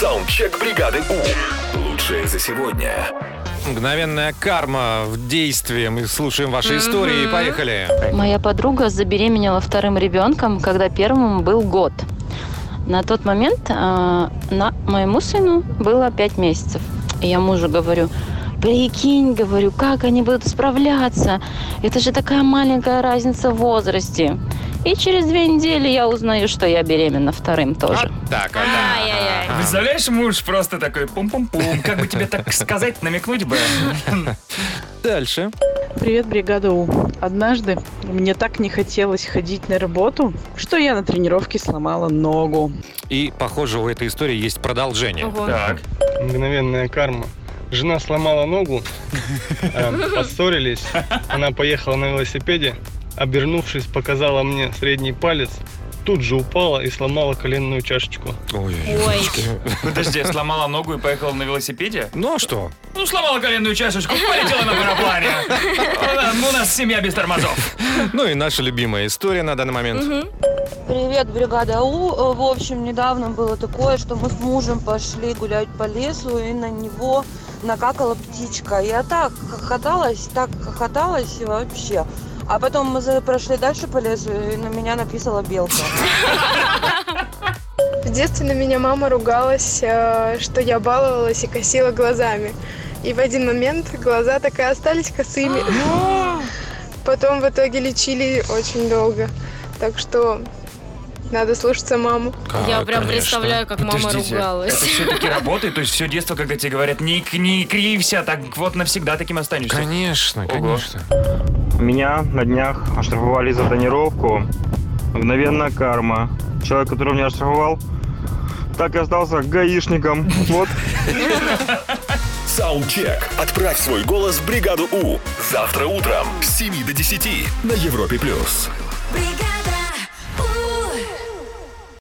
Саундчек бригады У. Лучшее за сегодня. Мгновенная карма в действии. Мы слушаем ваши истории. Поехали. Моя подруга забеременела вторым ребенком, когда первому был год. На тот момент а, на моему сыну было 5 месяцев. И я мужу говорю, прикинь, говорю, как они будут справляться? Это же такая маленькая разница в возрасте. И через две недели я узнаю, что я беременна вторым тоже. Так, вот. Ай-яй-яй. Представляешь, муж просто такой пум-пум-пум. Как бы тебе так сказать, намекнуть бы? Дальше. Привет, бригада У. Однажды мне так не хотелось ходить на работу, что я на тренировке сломала ногу. И, похоже, у этой истории есть продолжение. Ого. Так. Мгновенная карма. Жена сломала ногу, э, поссорились. Она поехала на велосипеде, обернувшись, показала мне средний палец, тут же упала и сломала коленную чашечку. Ой. Ой. Подожди, сломала ногу и поехала на велосипеде? Ну а что? Ну, сломала коленную чашечку, полетела на параплане. У нас- У нас семья без тормозов. Ну и наша любимая история на данный момент. Привет, бригада У. В общем, недавно было такое, что мы с мужем пошли гулять по лесу, и на него накакала птичка. Я так хохоталась, так хохоталась вообще. А потом мы за- прошли дальше по лесу, и на меня написала белка. В детстве на меня мама ругалась, э, что я баловалась и косила глазами. И в один момент глаза так и остались косыми. Потом в итоге лечили очень долго. Так что надо слушаться маму. Я прям конечно. представляю, как мама ругалась. Это все-таки работает? То есть все детство, когда тебе говорят, не, не кривься, так вот навсегда таким останешься? Конечно, Ого. конечно. Меня на днях оштрафовали за тонировку. Мгновенная карма. Человек, который меня оштрафовал, так и остался гаишником. Вот. Саундчек. Отправь свой голос в бригаду У. Завтра утром с 7 до 10 на Европе+. плюс. бригада.